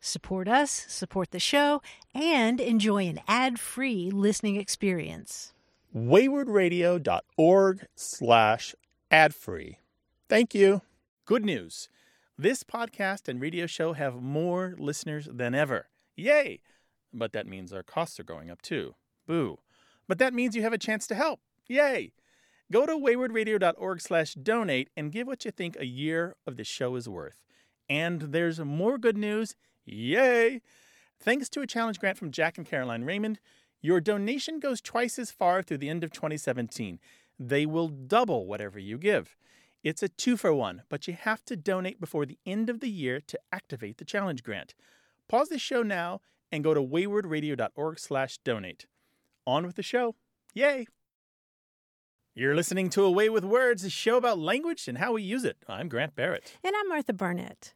Support us, support the show, and enjoy an ad-free listening experience. waywordradio.org slash ad-free. Thank you. Good news. This podcast and radio show have more listeners than ever. Yay! But that means our costs are going up too. Boo. But that means you have a chance to help. Yay! Go to waywordradio.org slash donate and give what you think a year of the show is worth. And there's more good news. Yay! Thanks to a challenge grant from Jack and Caroline Raymond, your donation goes twice as far through the end of 2017. They will double whatever you give. It's a two for one, but you have to donate before the end of the year to activate the challenge grant. Pause the show now and go to waywordradio.org slash donate. On with the show. Yay! You're listening to Away with Words, a show about language and how we use it. I'm Grant Barrett. And I'm Martha Barnette.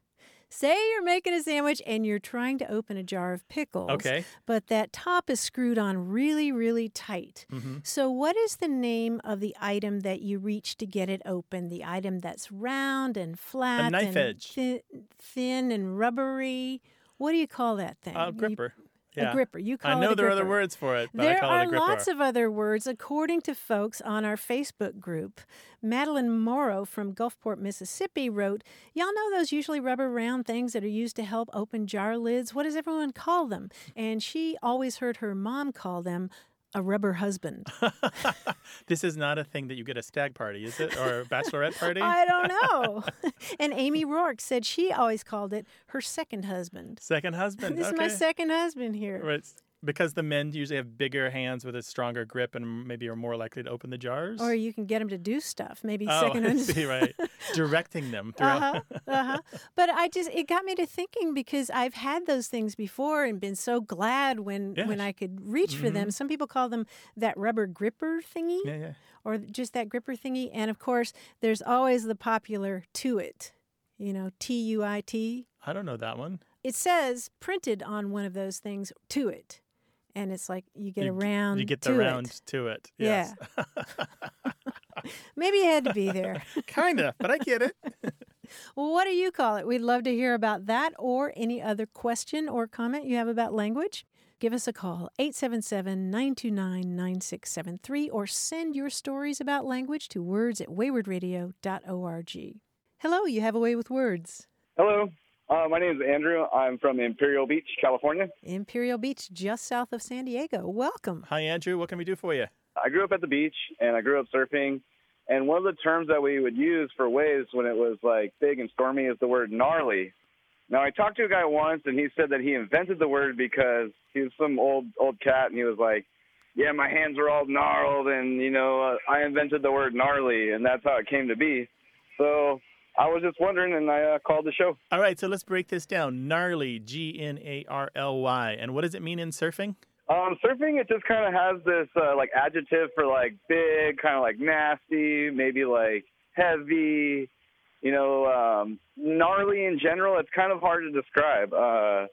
Say you're making a sandwich and you're trying to open a jar of pickles. Okay. But that top is screwed on really, really tight. Mm-hmm. So, what is the name of the item that you reach to get it open? The item that's round and flat, a knife and edge. thi- thin and rubbery. What do you call that thing? Uh, You- gripper. A Yeah. gripper. You call I it know there are other words for it, but I There call are it a lots of other words, according to folks on our Facebook group. Madeline Morrow from Gulfport, Mississippi wrote, Y'all know those usually rubber round things that are used to help open jar lids? What does everyone call them? And she always heard her mom call them a rubber husband. this is not a thing that you get a stag party, is it? Or a bachelorette party? I don't know. and Amy Rourke said she always called it her second husband. Second husband. This is my second husband here. Right. Because the men usually have bigger hands with a stronger grip and maybe are more likely to open the jars. Or you can get them to do stuff. Maybe oh, second I see, right. Directing them throughout. uh-huh, uh-huh. But I just it got me to thinking because I've had those things before and been so glad when when I could reach for them. Some people call them that rubber gripper thingy Yeah, yeah. or just that gripper thingy. And of course, there's always the popular to it. You know, T U I T. I don't know that one. It says printed on one of those things to it. And it's like you get you, a round You get to the it. to it. Yes. Maybe you had to be there. kind of, but I get it. Well, what do you call it? We'd love to hear about that or any other question or comment you have about language. Give us a call, 877 929 9673, or send your stories about language to words at waywordradio.org. Hello, you have a way with words. Hello, uh, my name is Andrew. I'm from Imperial Beach, California. Imperial Beach, just south of San Diego. Welcome. Hi, Andrew. What can we do for you? I grew up at the beach and I grew up surfing. And one of the terms that we would use for waves when it was like big and stormy is the word gnarly. Now I talked to a guy once and he said that he invented the word because he was some old old cat and he was like, "Yeah, my hands are all gnarled and you know uh, I invented the word gnarly and that's how it came to be." So I was just wondering and I uh, called the show. All right, so let's break this down. Gnarly, G N A R L Y. And what does it mean in surfing? Um, surfing, it just kind of has this uh, like adjective for like big, kind of like nasty, maybe like heavy, you know, um, gnarly in general. It's kind of hard to describe. Uh,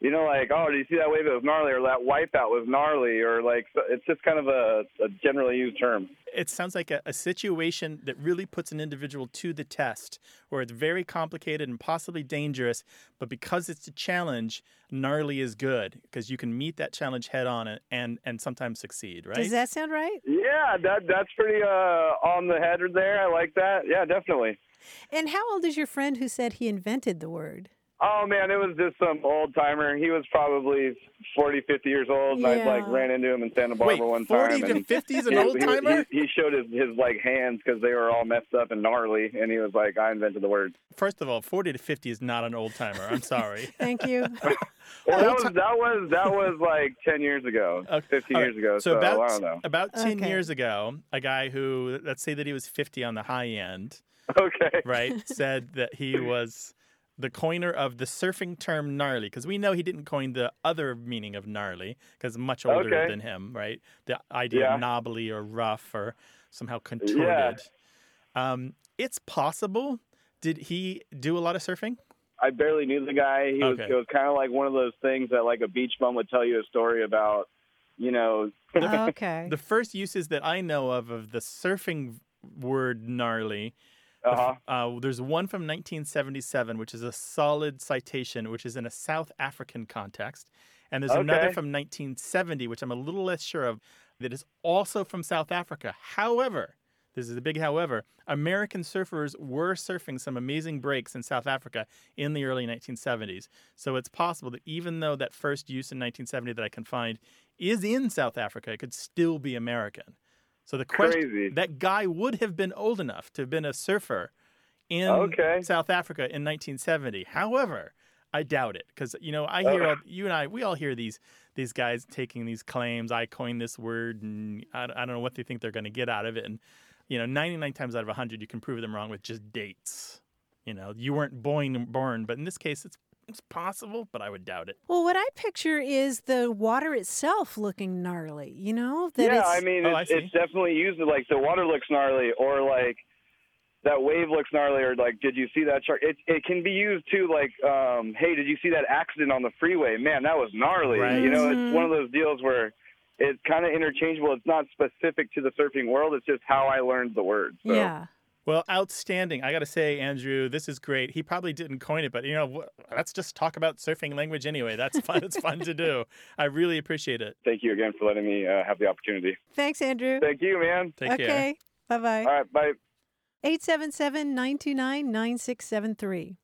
you know, like oh, did you see that wave? It was gnarly, or that wipeout was gnarly, or like it's just kind of a, a generally used term. It sounds like a, a situation that really puts an individual to the test, where it's very complicated and possibly dangerous, but because it's a challenge, gnarly is good because you can meet that challenge head on and and, and sometimes succeed, right? Does that sound right? Yeah, that that's pretty uh, on the head there. I like that. Yeah, definitely. And how old is your friend who said he invented the word? Oh man, it was just some old timer. He was probably 40, 50 years old, and I like ran into him in Santa Barbara Wait, one 40 time. to and 50 is an old timer? He, he showed his his like hands because they were all messed up and gnarly, and he was like, "I invented the word." First of all, 40 to 50 is not an old timer. I'm sorry. Thank you. Well, that was that was that was like ten years ago, Okay, fifteen all years right. ago. So, about I don't know. about 10 Okay. years ago, a guy who let's say that he was 50 on the high end, Okay. right, said that he was the coiner of the surfing term gnarly because we know he didn't coin the other meaning of gnarly because much older Okay. than him, right? The idea Yeah. of knobbly or rough or somehow contorted. Um, it's possible. Did he do a lot of surfing? I barely knew the guy. He was Okay. it was kind of like one of those things that like a beach bum would tell you a story about. You know, Okay. The first uses that I know of of the surfing word gnarly The f- uh-huh. Uh, there's one from 1977, which is a solid citation, which is in a South African context. And there's another from 1970, which I'm a little less sure of, that is also from South Africa. However, this is a big however, American surfers were surfing some amazing breaks in South Africa in the early 1970s. So it's possible that even though that first use in 1970 that I can find is in South Africa, it could still be American. So the question Crazy. that guy would have been old enough to have been a surfer in Okay. South Africa in 1970. However, I doubt it because you know I uh, hear all, you and I we all hear these these guys taking these claims. I coined this word, and I, I don't know what they think they're going to get out of it. And you know, 99 times out of 100, you can prove them wrong with just dates. You know, you weren't born born, but in this case, it's it's possible, but I would doubt it. Well, what I picture is the water itself looking gnarly. You know that yeah, it's I mean, Oh, it's, see. it's definitely used like the water looks gnarly, or like that wave looks gnarly, or like, did you see that shark? It it can be used too, like, um, hey, did you see that accident on the freeway? Man, that was gnarly. Right. You know, Mhm. it's one of those deals where it's kind of interchangeable. It's not specific to the surfing world. It's just how I learned the word. So. yeah. Well, outstanding. I got to say, Andrew, this is great. He probably didn't coin it, but you know, let's just talk about surfing language anyway. That's fun. it's fun to do. I really appreciate it. Thank you again for letting me uh, have the opportunity. Thanks, Andrew. Thank you, man. Take care. okay. Bye bye. All right, bye. 877 929 9673.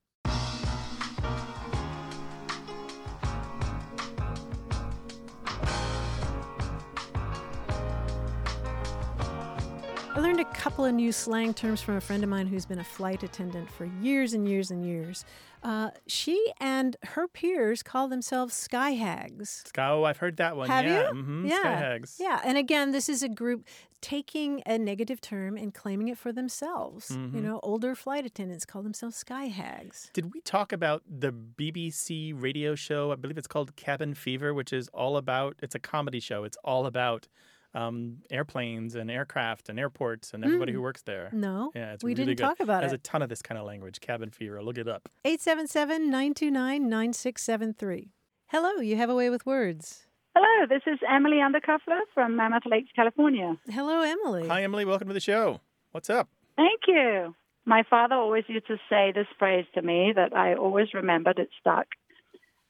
Learned a couple of new slang terms from a friend of mine who's been a flight attendant for years and years and years. Uh, she and her peers call themselves sky hags. Oh, I've heard that one. Have yeah. you? Mm-hmm. Yeah. Sky Hags. Yeah, and again, this is a group taking a negative term and claiming it for themselves. You Mhm. know, older flight attendants call themselves sky hags. Did we talk about the BBC radio show? I believe it's called Cabin Fever, which is all about, it's a comedy show. It's all about um, airplanes and aircraft and airports and everybody who works there. No, Yeah, it's we really didn't good. talk about It has a ton of this kind of language. Cabin Fever. Look it up. 877 929 9673. Hello, you have a way with words. Hello, this is Emily Undercuffler from Mammoth Lakes, California. Hello, Emily. Hi, Emily. Welcome to the show. What's up? Thank you. My father always used to say this phrase to me that I always remembered, it stuck.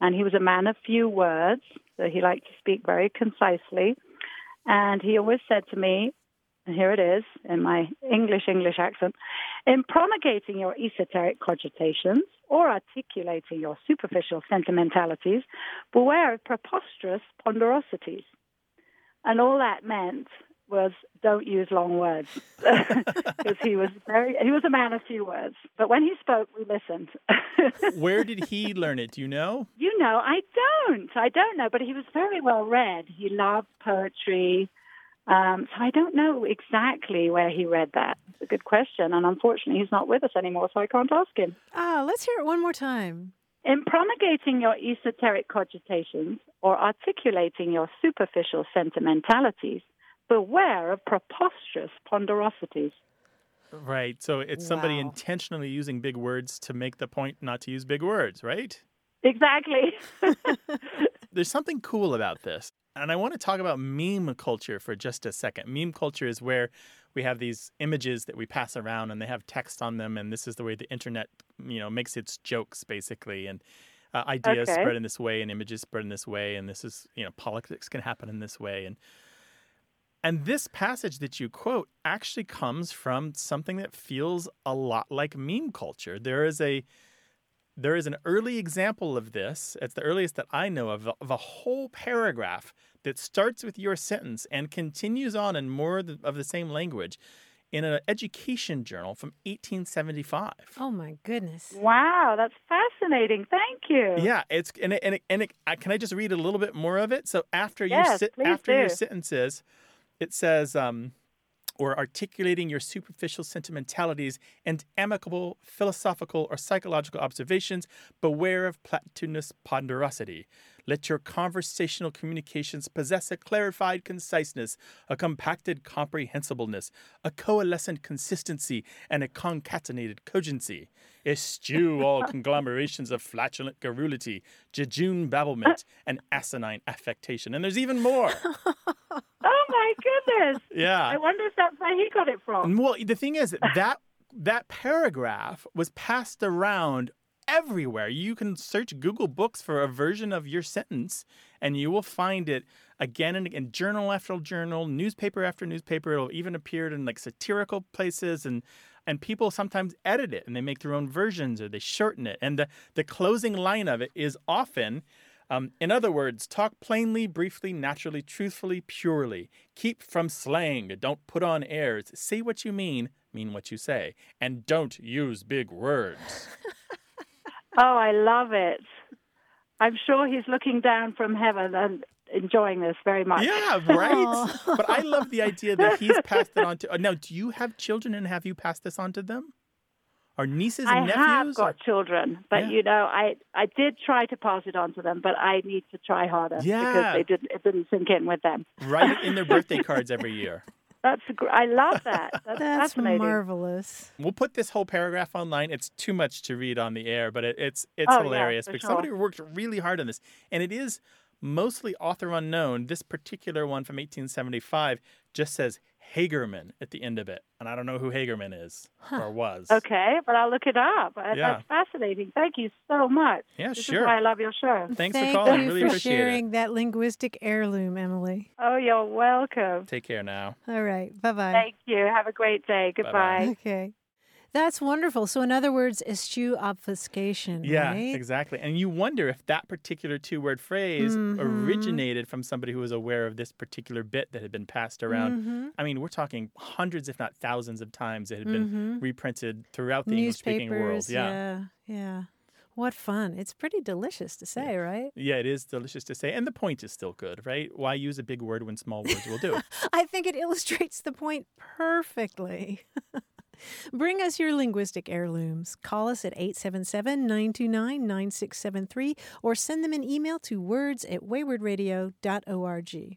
And he was a man of few words, so he liked to speak very concisely. And he always said to me, and here it is in my English English accent, in promulgating your esoteric cogitations or articulating your superficial sentimentalities, beware of preposterous ponderosities. And all that meant was don't use long words. Because he was very he was a man of few words. But when he spoke we listened. Where did he learn it? Do you know? you know i don't. I don't know. But he was very well read. He loved poetry. Um, so i don't know exactly where he read that. It's a good question. And unfortunately he's not with us anymore so i can't ask him. Ah, let's hear it one more time. in promulgating your esoteric cogitations or articulating your superficial sentimentalities beware of preposterous ponderosities Right. So it's somebody intentionally using big words to make the point not to use big words, right? Exactly. There's something cool about this. And I want to talk about meme culture for just a second. Meme culture is where we have these images that we pass around and they have text on them and this is the way the internet, you know, makes its jokes basically and uh, ideas Okay. spread in this way and images spread in this way and this is, you know, politics can happen in this way and and this passage that you quote actually comes from something that feels a lot like meme culture. There is a there is an early example of this. It's the earliest that I know of, of a whole paragraph that starts with your sentence and continues on in more of the same language in an education journal from 1875. Oh my goodness! Wow, that's fascinating. Thank you. Yeah, it's and it, and it, and it, can I just read a little bit more of it? So after yes, you after do. your sentences, it says. Um, or articulating your superficial sentimentalities and amicable philosophical or psychological observations, beware of platitudinous ponderosity. Let your conversational communications possess a clarified conciseness, a compacted comprehensibleness, a coalescent consistency, and a concatenated cogency. Eschew all conglomerations of flatulent garrulity, jejune babblement, and asinine affectation. And there's even more. oh my goodness! Yeah. I wonder if that's where he got it from. Well, the thing is that that paragraph was passed around everywhere. You can search Google Books for a version of your sentence, and you will find it again and again, journal after journal, newspaper after newspaper. It'll even appear in like satirical places, and and people sometimes edit it and they make their own versions or they shorten it. And the the closing line of it is often. Um, in other words, talk plainly, briefly, naturally, truthfully, purely. Keep from slang. Don't put on airs. Say what you mean, mean what you say, and don't use big words. Oh, I love it. I'm sure he's looking down from heaven and enjoying this very much. Yeah, right. but I love the idea that he's passed it on to. Uh, now, do you have children and have you passed this on to them? Or nieces and I nephews? I have got or... children, but yeah. you know, I I did try to pass it on to them, but I need to try harder yeah. because they didn't it didn't sink in with them. Write it in their birthday cards every year. That's I love that. That's, That's fascinating. marvelous. We'll put this whole paragraph online. It's too much to read on the air, but it, it's it's oh, hilarious yeah, because sure. somebody worked really hard on this, and it is mostly author unknown. This particular one from 1875 just says Hagerman at the end of it, and I don't know who Hagerman is huh. or was. Okay, but I'll look it up. Uh, yeah. That's fascinating. Thank you so much. Yeah, this sure. Is why I love your show. Thanks Thank for calling. you really for appreciate sharing it. that linguistic heirloom, Emily. Oh, you're welcome. Take care now. All right. Bye bye. Thank you. Have a great day. Bye-bye. Goodbye. Okay. That's wonderful. So, in other words, eschew obfuscation. Yeah, right? exactly. And you wonder if that particular two word phrase Mhm. originated from somebody who was aware of this particular bit that had been passed around. Mhm. I mean, we're talking hundreds, if not thousands, of times it had been Mhm. reprinted throughout the English speaking world. Yeah. yeah. Yeah. What fun. It's pretty delicious to say, right? Yeah, it is delicious to say. And the point is still good, right? Why use a big word when small words will do? I think it illustrates the point perfectly. Bring us your linguistic heirlooms. Call us at 877 929 9673 or send them an email to words at waywordradio.org.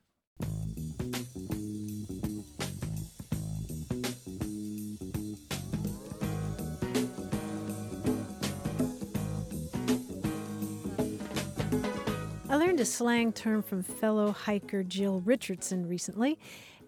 I learned a slang term from fellow hiker Jill Richardson recently,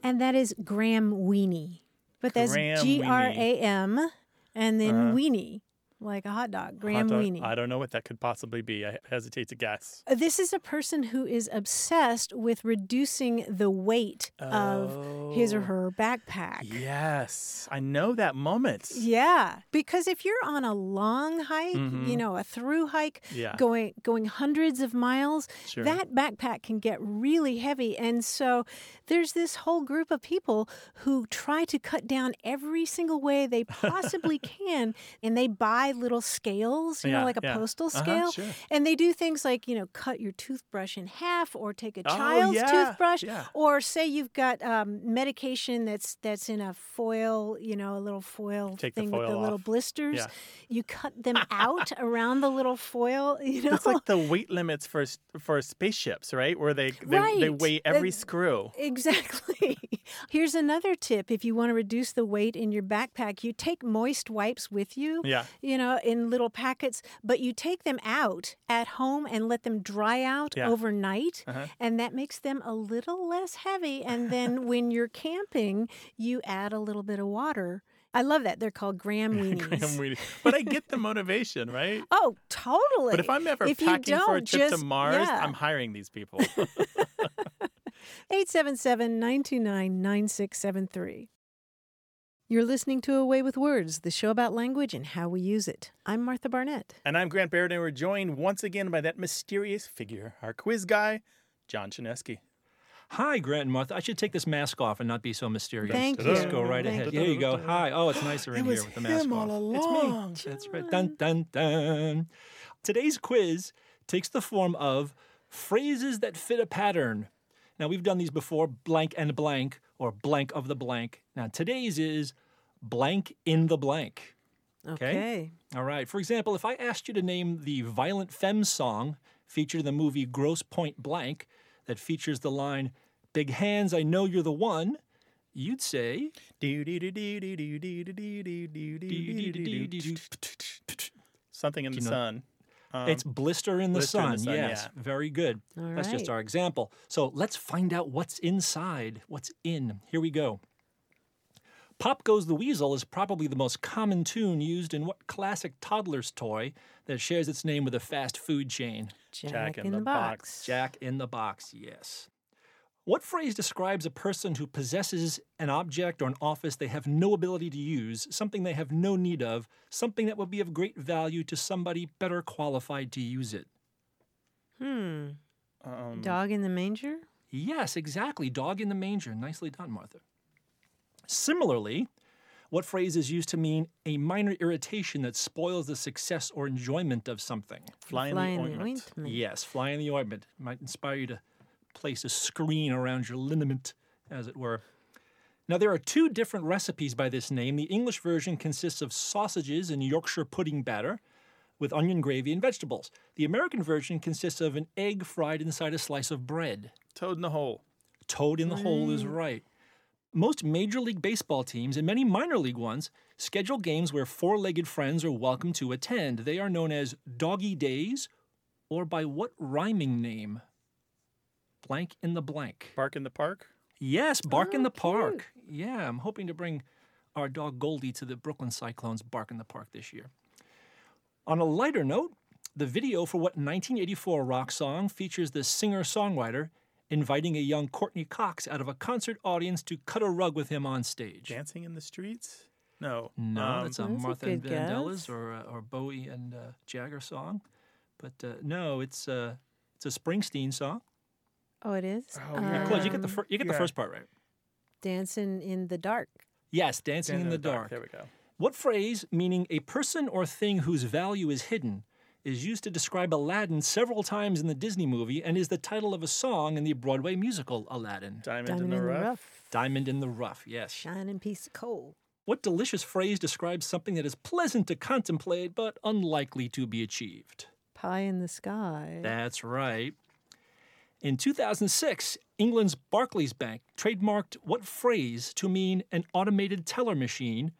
and that is Gram weenie. But that's Gram G R A M and then Uh-huh. weenie, like a hot dog, gram Hot dog- weenie. I don't know what that could possibly be. I hesitate to guess. Uh, This is a person who is obsessed with reducing the weight of his or Oh. her backpack. Yes, I know that moment. Yeah, because if you're on a long hike, Mhm. you know, a through hike, Yeah, going going hundreds of miles, sure. that backpack can get really heavy. And so there's this whole group of people who try to cut down every single way they possibly can. And they buy little scales, you Yeah, know, like a yeah. postal Uh-huh, scale. sure. And they do things like, you know, cut your toothbrush in half or take a Oh, child's yeah, toothbrush. Or say you've got um, medication that's that's in a foil, you know, a little foil Take the thing with the foil little blisters. You cut them out around the little foil, you know. It's like the weight limits for for spaceships, right? Where they they, they weigh every Uh, screw. Exactly. Here's another tip. If you want to reduce the weight in your backpack, you take moist wipes with you, Yeah. you know, in little packets, but you take them out at home and let them dry out Yeah. overnight. Uh-huh. And that makes them a little less heavy. And then when you're camping, you add a little bit of water. I love that. They're called gram weenies. Graham Wheaties. But I get the motivation, right? Oh, totally. But if I'm ever If you packing for a trip to Mars, yeah. I'm hiring these people. 877 929 9673. You're listening to Away with Words, the show about language and how we use it. I'm Martha Barnette. And I'm Grant Barrett, and we're joined once again by that mysterious figure, our quiz guy, John Chaneski. Hi, Grant and Martha. I should take this mask off and not be so mysterious. Thank Just you. go right Thank ahead. you. There you go. Hi. Oh, it's nicer in It here with the mask him off. all It's along, me. That's right. Dun dun dun. Today's quiz takes the form of phrases that fit a pattern. Now we've done these before, blank and blank, or blank of the blank. Now today's is blank in the blank. Okay. All right. For example, if I asked you to name the Violent Femmes song featured in the movie Grosse Pointe Blank that features the line, Big Hands, I Know You're the One, you'd say, Something in the sun. Um, it's Blister in the Blister in Sun. the Sun, yes. yeah. Very good. All That's just our example. So let's find out what's inside, what's in. Here we go. Pop Goes the Weasel is probably the most common tune used in what classic toddler's toy that shares its name with a fast food chain? Jack, in in, the the, Box. box. Jack in the Box, yes. What phrase describes a person who possesses an object or an office they have no ability to use, something they have no need of, something that would be of great value to somebody better qualified to use it? Hmm. um, Dog in the manger? Yes, exactly. Dog in the manger. Nicely done, Martha. Similarly, what phrase is used to mean a minor irritation that spoils the success or enjoyment of something? fly in Fly the in ointment. ointment. Yes, fly in the ointment might inspire you to place a screen around your liniment, as it were. Now, there are two different recipes by this name. The English version consists of sausages and Yorkshire pudding batter with onion gravy and vegetables. The American version consists of an egg fried inside a slice of bread. Toad in the hole. Toad in the hole is mm. right. Most Major League Baseball teams and many minor league ones schedule games where four legged friends are welcome to attend. They are known as Doggy Days or by what rhyming name? Blank in the blank. Bark in the park. Yes, Bark in Oh, the cute. Park. Yeah, I'm hoping to bring our dog Goldie to the Brooklyn Cyclones Bark in the Park this year. On a lighter note, the video for what 1984 rock song features the singer songwriter inviting a young Courteney Cox out of a concert audience to cut a rug with him on stage. Dancing in the streets. No. No, um, that's a That's a Martha and Vandellas or, uh, or Bowie and uh, Jagger song. But uh, no, it's, uh, it's a Springsteen song. Oh, it is? Oh, yeah. Close, you get the, Um, fir- you get the yeah. first part right. Dancing in the dark. Yes, Dancing, Dancing in the, dark. There we go. What phrase, meaning a person or thing whose value is hidden, is used to describe Aladdin several times in the Disney movie and is the title of a song in the Broadway musical Aladdin? Diamond, Diamond in the rough. Diamond in the Rough, yes. Shining piece of coal. What delicious phrase describes something that is pleasant to contemplate but unlikely to be achieved? Pie in the sky. That's right. In 2006, England's Barclays Bank trademarked what phrase to mean an automated teller machine,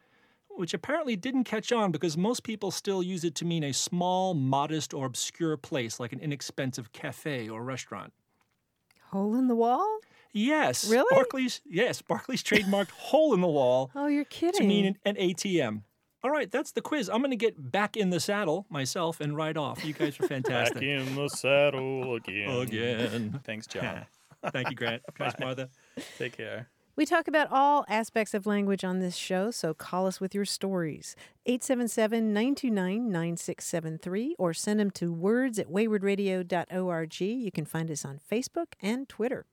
which apparently didn't catch on because most people still use it to mean a small, modest, or obscure place like an inexpensive cafe or restaurant. Hole in the wall? Yes, Really? Barclays. Yes, Barclays trademarked "hole in the wall" Oh, you're kidding. to mean an, an ATM. All right, that's the quiz. I'm going to get back in the saddle myself and ride off. You guys are fantastic. Back in the saddle again. Again. Thanks, John. Thank you, Grant. Thanks, Martha. Take care. We talk about all aspects of language on this show, so call us with your stories. 877 929 9673 or send them to words at waywordradio.org. You can find us on Facebook and Twitter.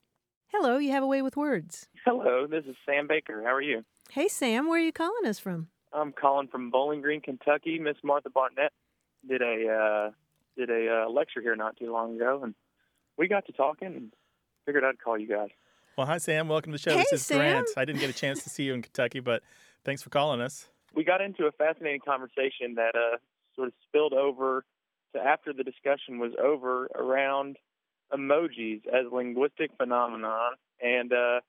Hello, you have a way with words. Hello, this is Sam Baker. How are you? Hey, Sam, where are you calling us from? I'm calling from Bowling Green, Kentucky. Miss Martha Barnette did a uh, did a uh, lecture here not too long ago, and we got to talking and figured I'd call you guys. Well, hi, Sam. Welcome to the show. Hey, this is Sam. Grant. I didn't get a chance to see you in Kentucky, but thanks for calling us. We got into a fascinating conversation that uh, sort of spilled over to after the discussion was over around emojis as linguistic phenomenon, and uh,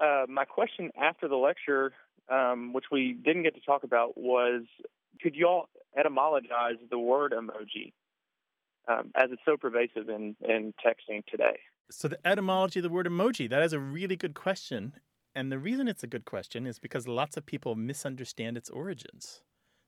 uh, my question after the lecture, um, which we didn't get to talk about, was could you all etymologize the word emoji um, as it's so pervasive in, in texting today? So, the etymology of the word emoji, that is a really good question. And the reason it's a good question is because lots of people misunderstand its origins.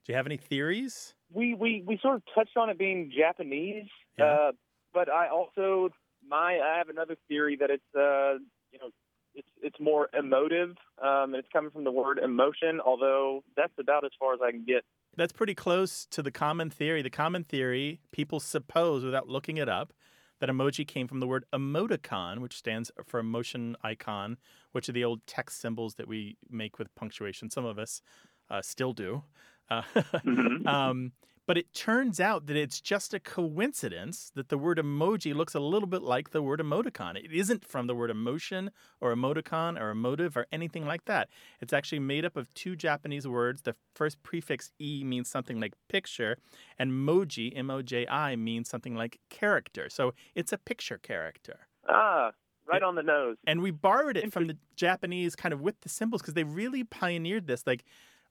Do you have any theories? We, we, we sort of touched on it being Japanese, Yeah. uh, but I also my I have another theory that it's uh, you know it's it's more emotive, um, and it's coming from the word emotion. Although that's about as far as I can get. That's pretty close to the common theory. The common theory, people suppose without looking it up, that emoji came from the word emoticon, which stands for emotion icon, which are the old text symbols that we make with punctuation. Some of us uh, still do. Uh, Mhm. um, but it turns out that it's just a coincidence that the word emoji looks a little bit like the word emoticon. It isn't from the word emotion or emoticon or emotive or anything like that. It's actually made up of two Japanese words. The first prefix e means something like picture, and moji, M O J I, means something like character. So it's a picture character. Ah, right on the nose. And we borrowed it from the Japanese kind of with the symbols because they really pioneered this. Like,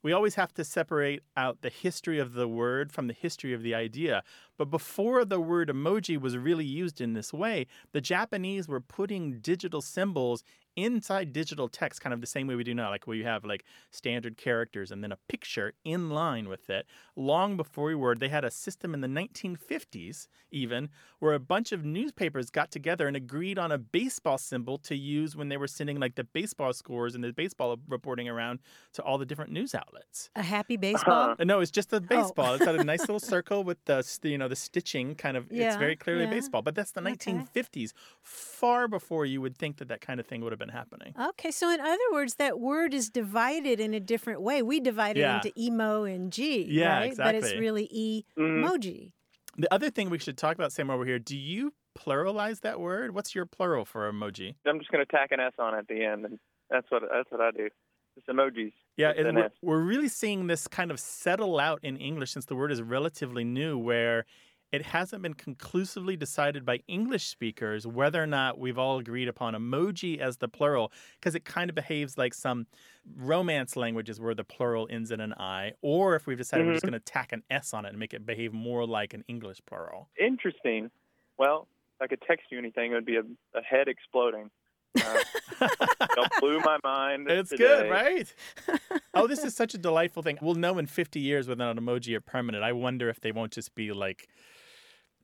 we always have to separate out the history of the word from the history of the idea. But before the word emoji was really used in this way, the Japanese were putting digital symbols inside digital text, kind of the same way we do now. Like where you have like standard characters and then a picture in line with it. Long before we were, they had a system in the 1950s, even, where a bunch of newspapers got together and agreed on a baseball symbol to use when they were sending like the baseball scores and the baseball reporting around to all the different news outlets. A happy baseball? Uh, No, it's just a baseball. It's got a nice little circle with the you know the stitching kind of. Yeah, it's very clearly yeah. baseball, but that's the Okay. 1950s, far before you would think that that kind of thing would have been happening. Okay, so in other words, that word is divided in a different way. We divide it into emo and G, Yeah, right? But it's exactly. really e Mhm. emoji. The other thing we should talk about, Sam, over here. Do you pluralize that word? What's your plural for emoji? I'm just going to tack an S on at the end, and that's what that's what I do. It's emojis. Yeah, With and we're, we're really seeing this kind of settle out in English since the word is relatively new, where it hasn't been conclusively decided by English speakers whether or not we've all agreed upon emoji as the plural, because it kind of behaves like some romance languages where the plural ends in an I, or if we've decided we're just Mhm. going to tack an S on it and make it behave more like an English plural. Interesting. Well, if I could text you anything, it would be a, a head exploding. Uh, that blew my mind. It's today. good, right? oh, this is such a delightful thing. We'll know in 50 years whether an emoji are permanent. I wonder if they won't just be like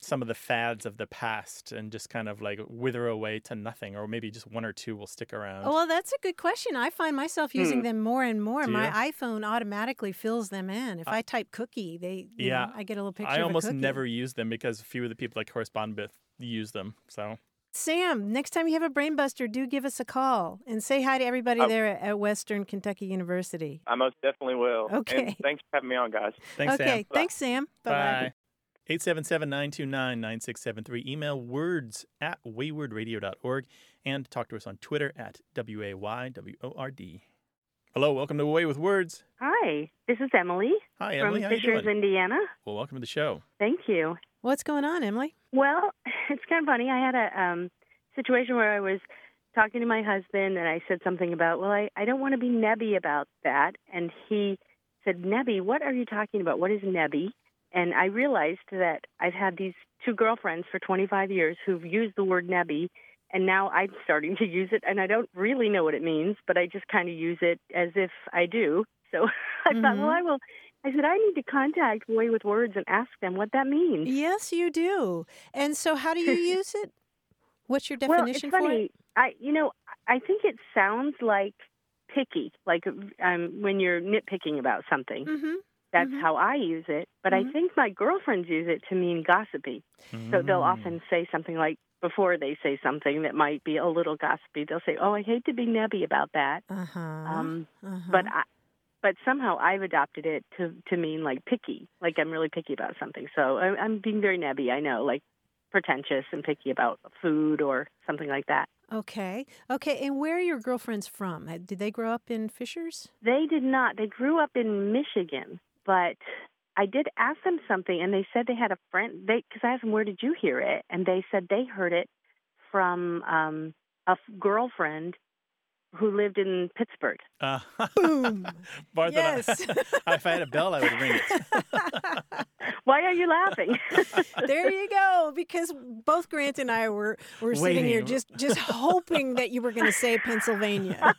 some of the fads of the past and just kind of like wither away to nothing, or maybe just one or two will stick around. Oh, well, that's a good question. I find myself using Hmm. them more and more. Do My you? iPhone automatically fills them in. If I type cookie, they you Yeah, know, I get a little picture I of a almost never use them because few of the people I correspond with use them. So Sam, next time you have a brain buster, do give us a call and say hi to everybody I- there at, at Western Kentucky University. I most definitely will. Okay. And thanks for having me on, guys. thanks, okay, Sam. thanks, Sam. Bye bye. 877 929 9673. Email words at waywordradio.org and talk to us on Twitter at W A Y W O R D. Hello, welcome to Away with Words. Hi, this is Emily Hi, from Emily. How you Fishers, doing? Indiana. Well, welcome to the show. Thank you. What's going on, Emily? Well, it's kind of funny. I had a um, situation where I was talking to my husband, and I said something about, well, I, I don't want to be nebby about that. And he said, Nebby, what are you talking about? What is nebby? And I realized that I've had these two girlfriends for 25 years who've used the word nebby, and now I'm starting to use it, and I don't really know what it means, but I just kind of use it as if I do. So I thought, Mhm. well, I will. I said, I need to contact Way with Words and ask them what that means. Yes, you do. And so, how do you use it? What's your definition well, it's for funny. it? I, you know, I think it sounds like picky, like um, when you're nitpicking about something. Mm-hmm. That's Mhm. how I use it. But Mhm. I think my girlfriends use it to mean gossipy. So they'll Mm. often say something like, before they say something that might be a little gossipy, they'll say, "Oh, I hate to be nebby about that." Uh huh. Um, uh-huh. But I, but somehow I've adopted it to to mean like picky, like I'm really picky about something. So I, I'm being very nebby. I know, like pretentious and picky about food or something like that. okay, okay. And where are your girlfriends from? Did they grow up in Fishers? They did not. They grew up in Michigan, but I did ask them something, and they said they had a friend. They because I asked them where did you hear it, and they said they heard it from um, a f- girlfriend who lived in Pittsburgh. Uh, Boom. Barth and I- Yes. if I had a bell, I would ring it. Why are you laughing? there you go. Because both Grant and I were were sitting here just just hoping that you were going to say Pennsylvania.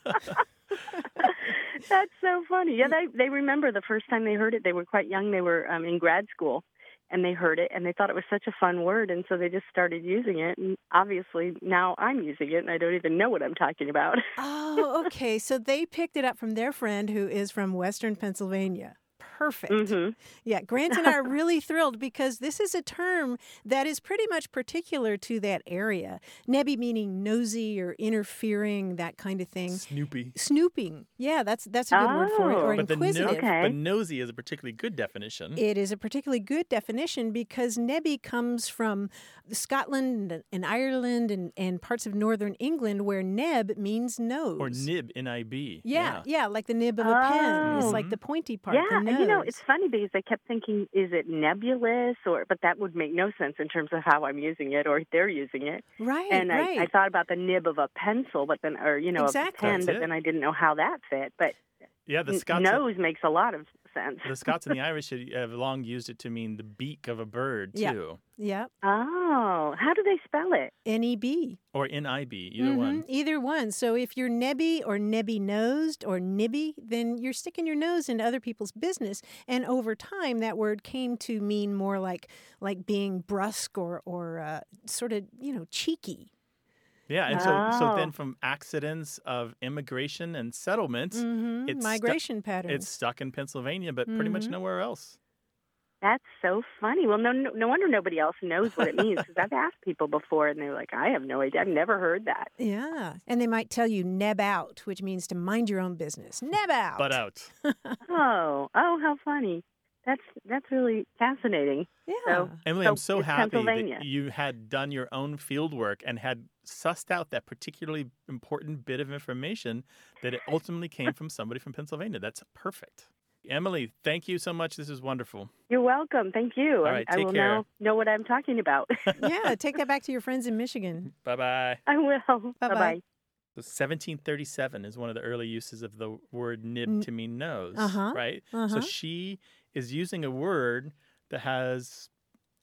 That's so funny. Yeah, they they remember the first time they heard it. They were quite young. They were um, in grad school, and they heard it and they thought it was such a fun word and so they just started using it and obviously now I'm using it and I don't even know what I'm talking about. Oh, okay. So they picked it up from their friend who is from Western Pennsylvania. Perfect. hmm Yeah, Grant and I are really thrilled because this is a term that is pretty much particular to that area. Nebby meaning nosy or interfering, that kind of thing. Snoopy. Snooping. Yeah, that's that's a good word for it. Or Oh. But the no- Okay. but nosy is a particularly good definition. It is a particularly good definition because Nebby comes from Scotland and Ireland and, and parts of northern England where neb means nose. or nib, N-I-B. Yeah, yeah, like the nib of a pen. It's Oh. like the pointy part. Yeah, the and you know, it's funny because I kept thinking, is it nebulous or but that would make no sense in terms of how I'm using it or they're using it. right, and right. I, I thought about the nib of a pencil, but then or you know, Exactly. a pen, That's but it. then I didn't know how that fit. But Yeah, the n- Scots nose makes a lot of sense. the Scots and the Irish have long used it to mean the beak of a bird too. yeah, Oh, how do they spell it? N E B. Or N-I-B, either one. Mhm, Either one. So if you're nebby or nebby nosed or nibby, then you're sticking your nose into other people's business. And over time, that word came to mean more like like being brusque or or uh, sort of you know cheeky. Yeah, and so so then from accidents of immigration and settlement, hmm It's stu- Migration patterns. it's stuck in Pennsylvania, but pretty much Mhm. nowhere else. That's so funny. Well, no, no, no wonder nobody else knows what it means because I've asked people before and they're like, I have no idea. I've never heard that. yeah, and they might tell you neb out, which means to mind your own business. Neb out. But out. Oh, oh, how funny. That's that's really fascinating. yeah. So Emily, So I'm so happy that you had done your own field work and had sussed out that particularly important bit of information that it ultimately came from somebody from Pennsylvania. That's perfect. Emily, thank you so much. This is wonderful. You're welcome. Thank you. All I- right, I, will care. now know what I'm talking about. yeah, take that back to your friends in Michigan. Bye bye. I will. Bye-bye. Bye bye. So 1737 is one of the early uses of the word nib to mean nose, Uh-huh, right? uh-huh. So she is using a word that has,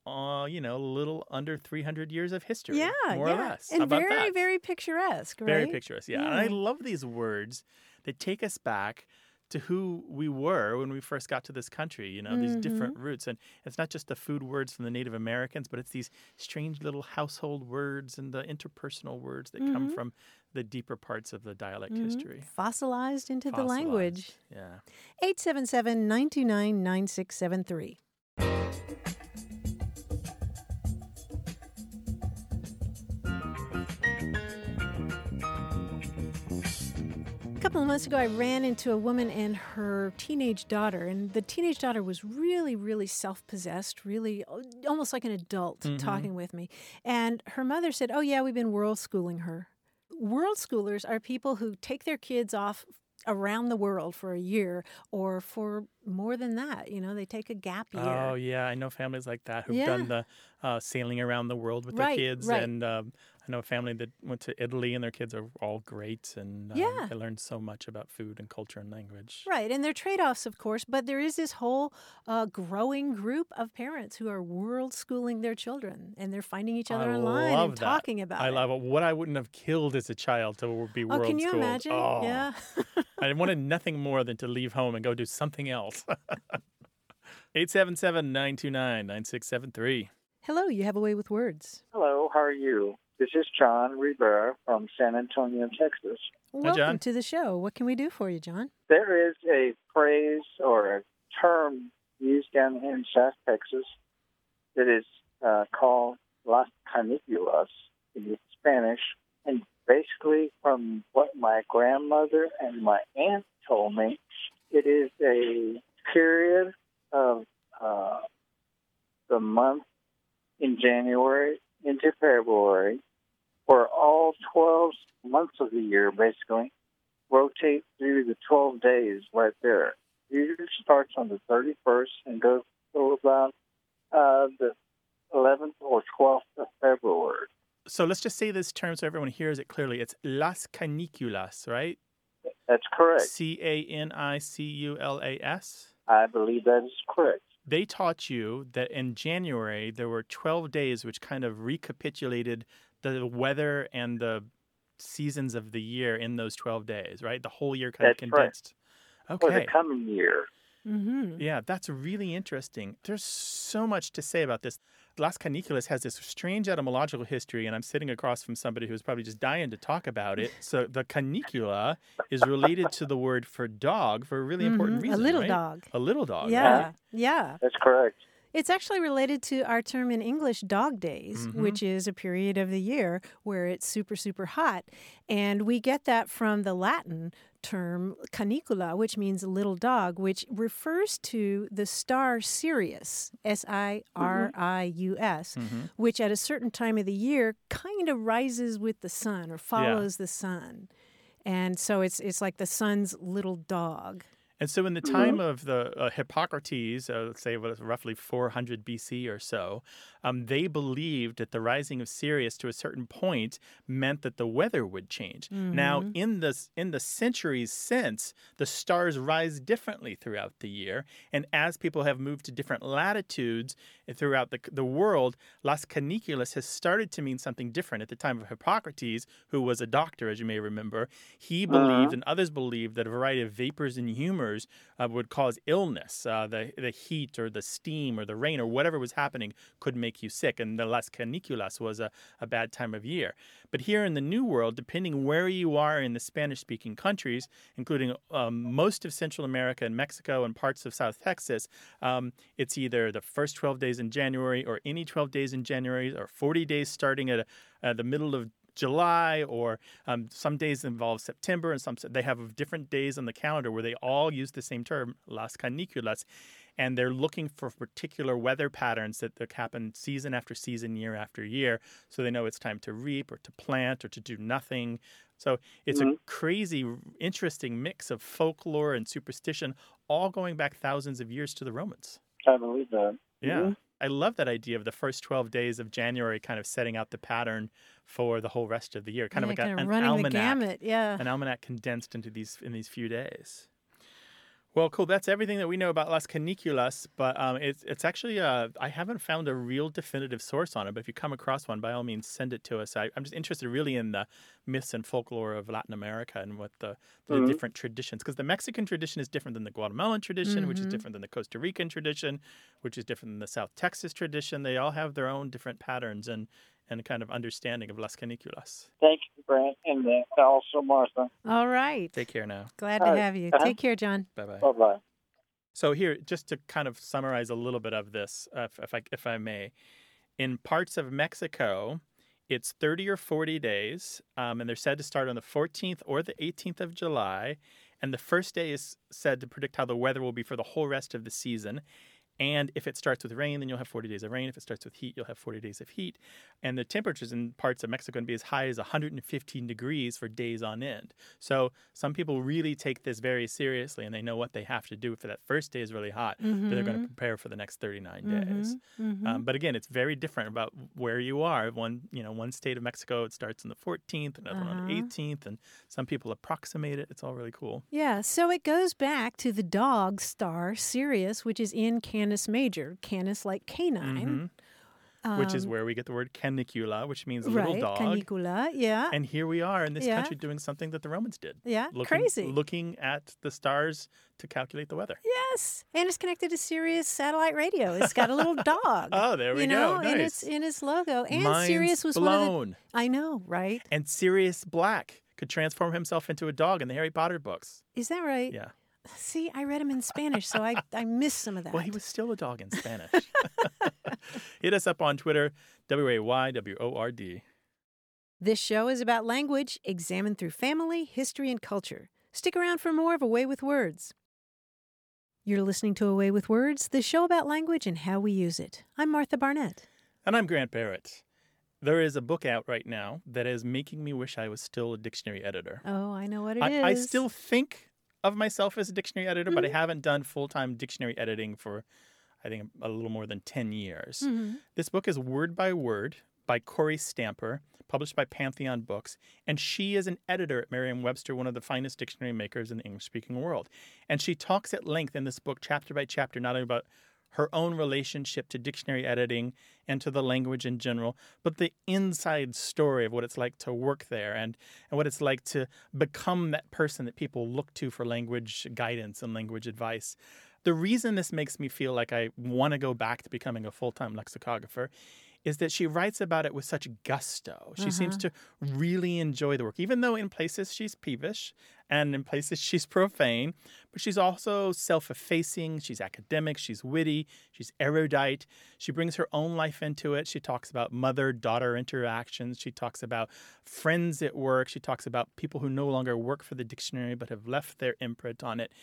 uh, you know, a little under 300 years of history, Yeah, more yeah. or less. And very, that? very picturesque, right? Very picturesque, yeah. And I love these words that take us back to who we were when we first got to this country, you know, these different Mm-hmm. roots. And it's not just the food words from the Native Americans, but it's these strange little household words and the interpersonal words that come Mhm. from the deeper parts of the dialect Mhm. history. Fossilized into the language. Yeah. 877 929 9673. A couple of months ago, I ran into a woman and her teenage daughter, and the teenage daughter was really, really self possessed, really uh, almost like an adult Mhm. talking with me. And her mother said, Oh, yeah, we've been world schooling her. World schoolers are people who take their kids off around the world for a year or for more than that. You know, they take a gap year. Oh, yeah. I know families like that who've Yeah. done the uh, sailing around the world with Right, their kids. right. And um, I know a family that went to Italy and their kids are all great. And um, Yeah. they learned so much about food and culture and language. Right, and there are trade offs, of course, but there is this whole uh, growing group of parents who are world schooling their children and they're finding each other I online and that. talking about I it. love it. What I wouldn't have killed as a child to be world. Oh, world can you schooled. imagine? Oh, Yeah. I wanted nothing more than to leave home and go do something else. 877 929 9673. Hello, you have a way with words. Hello, how are you? This is John Rivera from San Antonio, Texas. Welcome John. to the show. What can we do for you, John? There is a phrase or a term used down here in South Texas that is uh, called Las Caniculas in Spanish. And basically, from what my grandmother and my aunt told me, it is a period of uh, the month in January into February, where all 12 months of the year basically rotate through the 12 days right there. Usually starts on the 31st and goes till about uh, the 11th or 12th of February. So let's just say this term so everyone hears it clearly. It's Las Caniculas, right? That's correct. C A N I C U L A S. I believe that is correct. They taught you that in January there were 12 days which kind of recapitulated the weather and the seasons of the year in those 12 days, right? The whole year kind That's of right. condensed. For the coming year. Mm-hmm. Yeah, that's really interesting. There's so much to say about this. Las Caniculas has this strange etymological history, and I'm sitting across from somebody who's probably just dying to talk about it. So the canicula is related to the word for dog for a really important Mhm, reason. A little right? dog. A little dog. Yeah. right? Yeah. That's correct. It's actually related to our term in English, dog days, Mhm. which is a period of the year where it's super, super hot. And we get that from the Latin term canicula, which means little dog, which refers to the star Sirius, S I R I U S, Mhm. which at a certain time of the year kind of rises with the sun or follows the sun. And so it's it's like the sun's little dog. And so, in the time of the uh, Hippocrates, uh, let's say was roughly 400 BC or so, um, they believed that the rising of Sirius to a certain point meant that the weather would change. Now, Mhm. in the in the centuries since, the stars rise differently throughout the year, and as people have moved to different latitudes throughout the the world, Las Caniculas has started to mean something different. At the time of Hippocrates, who was a doctor, as you may remember, he believed and others believed that a variety of vapors and humors uh, would cause illness. Uh, the the heat or the steam or the rain or whatever was happening could make you sick, and the Las Caniculas was a, a bad time of year. But here in the New World, depending where you are in the Spanish-speaking countries, including um, most of Central America and Mexico and parts of South Texas, um, it's either the first 12 days in January or any 12 days in January or 40 days starting at uh, the middle of July, or um, some days involve September, and some they have different days on the calendar where they all use the same term, las caniculas, and they're looking for particular weather patterns that, that happen season after season, year after year, so they know it's time to reap or to plant or to do nothing. So it's a crazy, interesting mix of folklore and superstition, all going back thousands of years to the Romans. I believe that. Yeah. Mhm. I love that idea of the first 12 days of January kind of setting out the pattern for the whole rest of the year, kind Yeah, of like a, kinda an running the almanac. gamut, yeah. An almanac condensed into these in these few days. Well, cool. That's everything that we know about Las Caniculas, but um, it's it's actually uh, I haven't found a real definitive source on it. But if you come across one, by all means, send it to us. I, I'm just interested really in the myths and folklore of Latin America and what the, the Mhm. different traditions, because the Mexican tradition is different than the Guatemalan tradition, which is Mhm. different than the Costa Rican tradition, which is different than the South Texas tradition. They all have their own different patterns and and kind of understanding of Las Caniculas. Thank you, Brent, and uh, also Martha. All right. Take care now. Glad All to right. have you. Uh-huh. Take care, John. Bye bye. Bye bye. So here, just to kind of summarize a little bit of this, uh, if, if I if I may, in parts of Mexico, it's 30 or 40 days, um, and they're said to start on the 14th or the 18th of July, and the first day is said to predict how the weather will be for the whole rest of the season. And if it starts with rain, then you'll have 40 days of rain. If it starts with heat, you'll have 40 days of heat. And the temperatures in parts of Mexico can be as high as 115 degrees for days on end. So some people really take this very seriously and they know what they have to do. If that first day is really hot, that they're going to prepare for the next 39 days. Mhm. Um, but again, it's very different about where you are. One, you know, one state of Mexico it starts on the 14th, another one on the Uh-huh. 18th, and some people approximate it. It's all really cool. Yeah, so it goes back to the dog star Sirius, which is in Canis Major, Canis like canine. Mhm. which is Um, where we get the word canicula, which means right, little dog. canicula, yeah. And here we are in this Yeah. country doing something that the Romans did. yeah, Looking, crazy. Looking at the stars to calculate the weather. yes, and it's connected to Sirius satellite radio. It's got a little dog. Oh, there we you go. know, in its Nice. in its logo. And Mind's Sirius was one of the blown. I know, right? And Sirius Black could transform himself into a dog in the Harry Potter books. Is that right? Yeah. See, I read him in Spanish, so I I missed some of that. Well, he was still a dog in Spanish. Hit us up on Twitter, W A Y W O R D. This show is about language examined through family, history, and culture. Stick around for more of A Way with Words. You're listening to A Way with Words, the show about language and how we use it. I'm Martha Barnette. And I'm Grant Barrett. There is a book out right now that is making me wish I was still a dictionary editor. Oh, I know what it is. I, I still think of myself as a dictionary editor, but I Mhm. haven't done full time dictionary editing for, I think, a little more than 10 years. Mhm. This book is word by word by Kory Stamper, published by Pantheon Books, and she is an editor at Merriam Webster, one of the finest dictionary makers in the English speaking world. And she talks at length in this book, chapter by chapter, not only about her own relationship to dictionary editing and to the language in general, but the inside story of what it's like to work there and, and what it's like to become that person that people look to for language guidance and language advice. The reason this makes me feel like I want to go back to becoming a full time lexicographer is that she writes about it with such gusto. She uh-huh. seems to really enjoy the work, even though in places she's peevish and in places she's profane, but she's also self effacing, she's academic, she's witty, she's erudite. She brings her own life into it. She talks about mother daughter interactions, she talks about friends at work, she talks about people who no longer work for the dictionary but have left their imprint on it.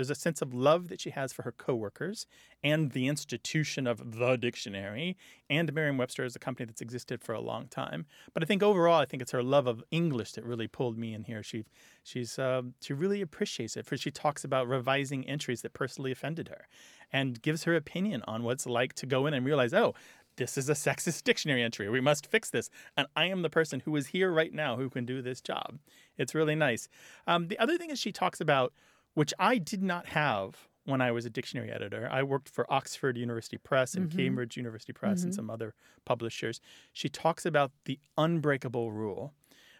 There's a sense of love that she has for her coworkers and the institution of the dictionary and Merriam-Webster as a company that's existed for a long time. But I think overall, I think it's her love of English that really pulled me in here. She she's uh, she really appreciates it. For she talks about revising entries that personally offended her, and gives her opinion on what it's like to go in and realize, oh, this is a sexist dictionary entry. We must fix this. And I am the person who is here right now who can do this job. It's really nice. Um, the other thing is she talks about which I did not have when I was a dictionary editor. I worked for Oxford University Press and mm-hmm. Cambridge University Press mm-hmm. and some other publishers. She talks about the unbreakable rule,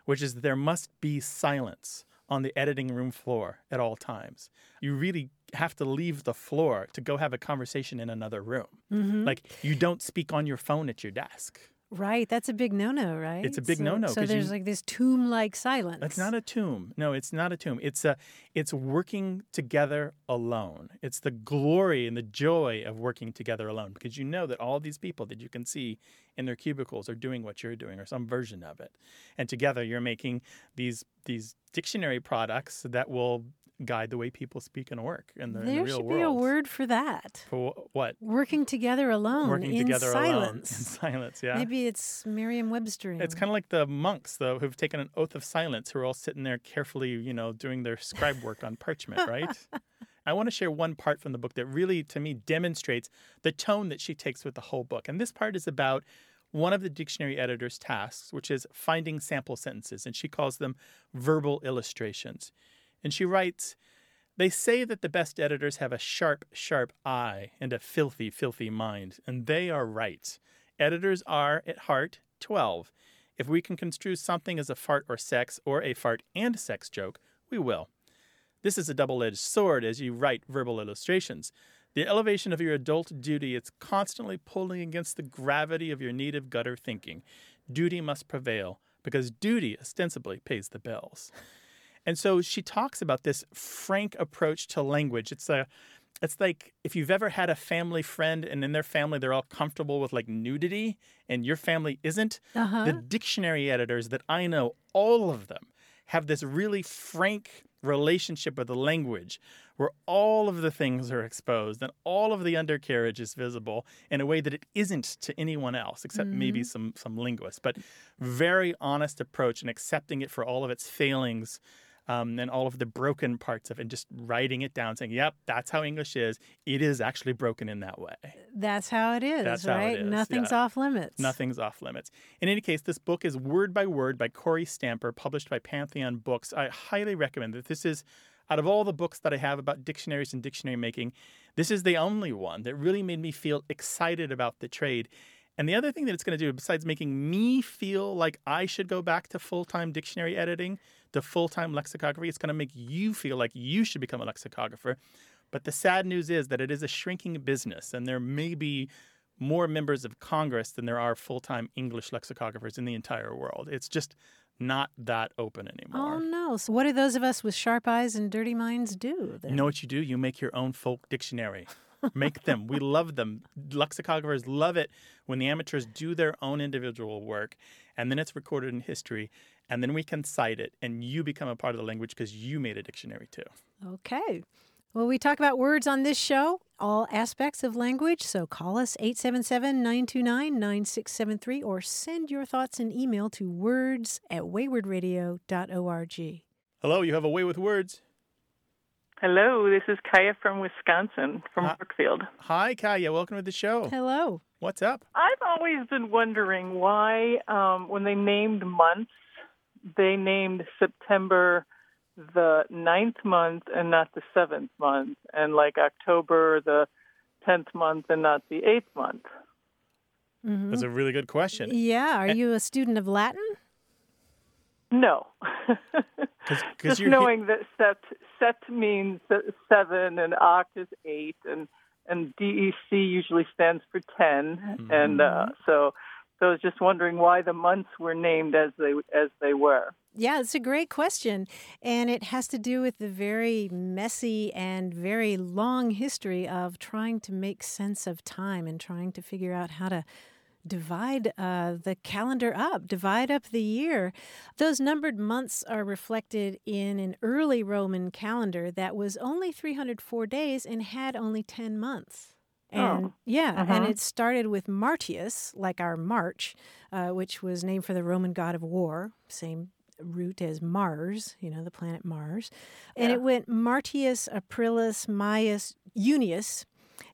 which is that there must be silence on the editing room floor at all times. You really have to leave the floor to go have a conversation in another room. Mm-hmm. Like you don't speak on your phone at your desk. Right, that's a big no-no, right? It's a big so, no-no. So there's you, like this tomb-like silence. It's not a tomb. No, it's not a tomb. It's a, it's working together alone. It's the glory and the joy of working together alone because you know that all these people that you can see in their cubicles are doing what you're doing or some version of it, and together you're making these these dictionary products that will guide the way people speak and work in the, there in the real should be a word for that. For what? Working together alone. Working in together silence. alone. In silence, yeah. Maybe it's Merriam-Webster. It's kind of like the monks, though, who've taken an oath of silence, who are all sitting there carefully, you know, doing their scribe work on parchment, right? I want to share one part from the book that really, to me, demonstrates the tone that she takes with the whole book. And this part is about one of the dictionary editor's tasks, which is finding sample sentences, and she calls them verbal illustrations. And she writes, they say that the best editors have a sharp, sharp eye and a filthy, filthy mind, and they are right. Editors are, at heart, 12. If we can construe something as a fart or sex, or a fart and sex joke, we will. This is a double edged sword as you write verbal illustrations. The elevation of your adult duty is constantly pulling against the gravity of your native gutter thinking. Duty must prevail, because duty ostensibly pays the bills. And so she talks about this frank approach to language. It's a it's like if you've ever had a family friend and in their family they're all comfortable with like nudity and your family isn't. Uh-huh. The dictionary editors that I know, all of them have this really frank relationship with the language where all of the things are exposed and all of the undercarriage is visible in a way that it isn't to anyone else except mm-hmm. maybe some some linguists but very honest approach and accepting it for all of its failings um, and all of the broken parts of it, and just writing it down, saying, "Yep, that's how English is. It is actually broken in that way." That's how it is, that's right? It is. Nothing's yeah. off limits. Nothing's off limits. In any case, this book is word by word by Kory Stamper, published by Pantheon Books. I highly recommend that. This is out of all the books that I have about dictionaries and dictionary making, this is the only one that really made me feel excited about the trade. And the other thing that it's going to do, besides making me feel like I should go back to full time dictionary editing, to full time lexicography. It's going to make you feel like you should become a lexicographer. But the sad news is that it is a shrinking business, and there may be more members of Congress than there are full time English lexicographers in the entire world. It's just not that open anymore. Oh, no. So, what do those of us with sharp eyes and dirty minds do? Then? You know what you do? You make your own folk dictionary. Make them. We love them. Lexicographers love it when the amateurs do their own individual work and then it's recorded in history and then we can cite it and you become a part of the language because you made a dictionary too. Okay. Well, we talk about words on this show, all aspects of language. So call us 877 929 9673 or send your thoughts in email to words at waywordradio.org. Hello, you have a way with words. Hello, this is Kaya from Wisconsin, from Hi. Brookfield. Hi, Kaya. Welcome to the show. Hello. What's up? I've always been wondering why, um, when they named months, they named September the ninth month and not the seventh month, and like October the 10th month and not the 8th month? Mhm. That's a really good question. Yeah. Are you a student of Latin? No. Because Just you're knowing that set sept means that seven and oct is eight, and and DEC usually stands for 10 and uh, so so I was just wondering why the months were named as they as they were. Yeah, it's a great question. And it has to do with the very messy and very long history of trying to make sense of time and trying to figure out how to divide uh, the calendar up, divide up the year. Those numbered months are reflected in an early Roman calendar that was only 304 days and had only 10 months. And Oh. yeah, and Mhm. it started with Martius, like our March, uh, which was named for the Roman god of war, same root as Mars, you know, the planet Mars. And Yeah. it went Martius, Aprilis, Maius, Junius.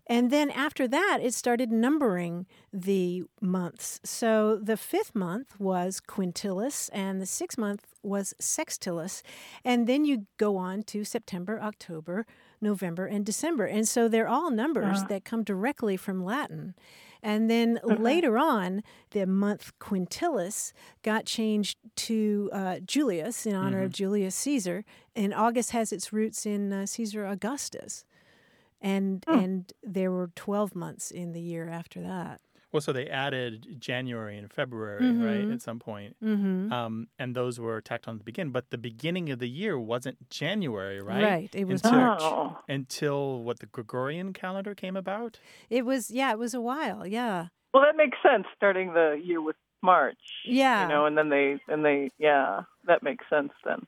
And then after that, it started numbering the months. So the fifth month was Quintilis, and the sixth month was Sextilis. And then you go on to September, October, November, and December. And so they're all numbers Uh-huh. that come directly from Latin. And then later on, the month Quintilis got changed to uh, Julius in honor of Julius Caesar. And August has its roots in uh, Caesar Augustus. And Hmm. and there were 12 months in the year after that. Well, so they added January and February, right, Mhm. at some point. Mm-hmm. Um, and those were tacked on at the beginning. But the beginning of the year wasn't January, right? Right, it was until, March. Oh. until what the Gregorian calendar came about. It was yeah, it was a while. Yeah. Well, that makes sense. Starting the year with March. Yeah. You know, and then they and they yeah, that makes sense then.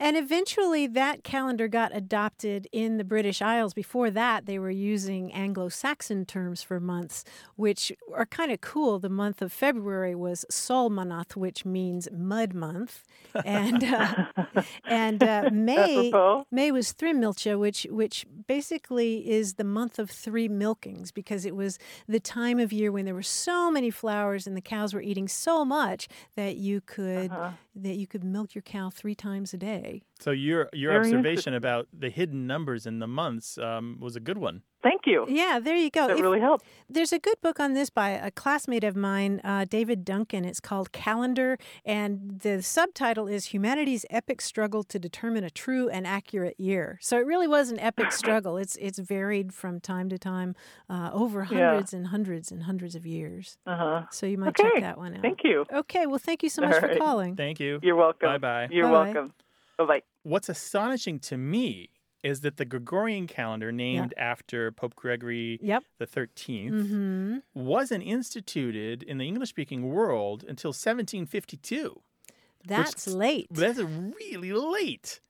And eventually that calendar got adopted in the British Isles. Before that, they were using Anglo Saxon terms for months, which are kind of cool. The month of February was Solmanath, which means mud month. And uh, and uh, May May was Thrimilcha, which which basically is the month of three milkings because it was the time of year when there were so many flowers and the cows were eating so much that you could Uh-huh. that you could milk your cow three times a day. So your your Very observation about the hidden numbers in the months um, was a good one. Thank you. Yeah, there you go. That If- really helped. there's a good book on this by a classmate of mine, uh, David Duncan. It's called Calendar, and the subtitle is Humanity's Epic Struggle to Determine a True and Accurate Year. So it really was an epic struggle. It's it's varied from time to time uh, over Yeah. hundreds and hundreds and hundreds of years. Uh-huh. So you might Okay. check that one out. Thank you. Okay, well, thank you so much All for right. calling. Thank you. You're welcome. Bye bye. You're Bye-bye. welcome. Bye bye. What's astonishing to me is that the Gregorian calendar, named after Pope Gregory Yep. the 13th, Mm-hmm. wasn't instituted in the English speaking world until 1752. That's late. That's really late.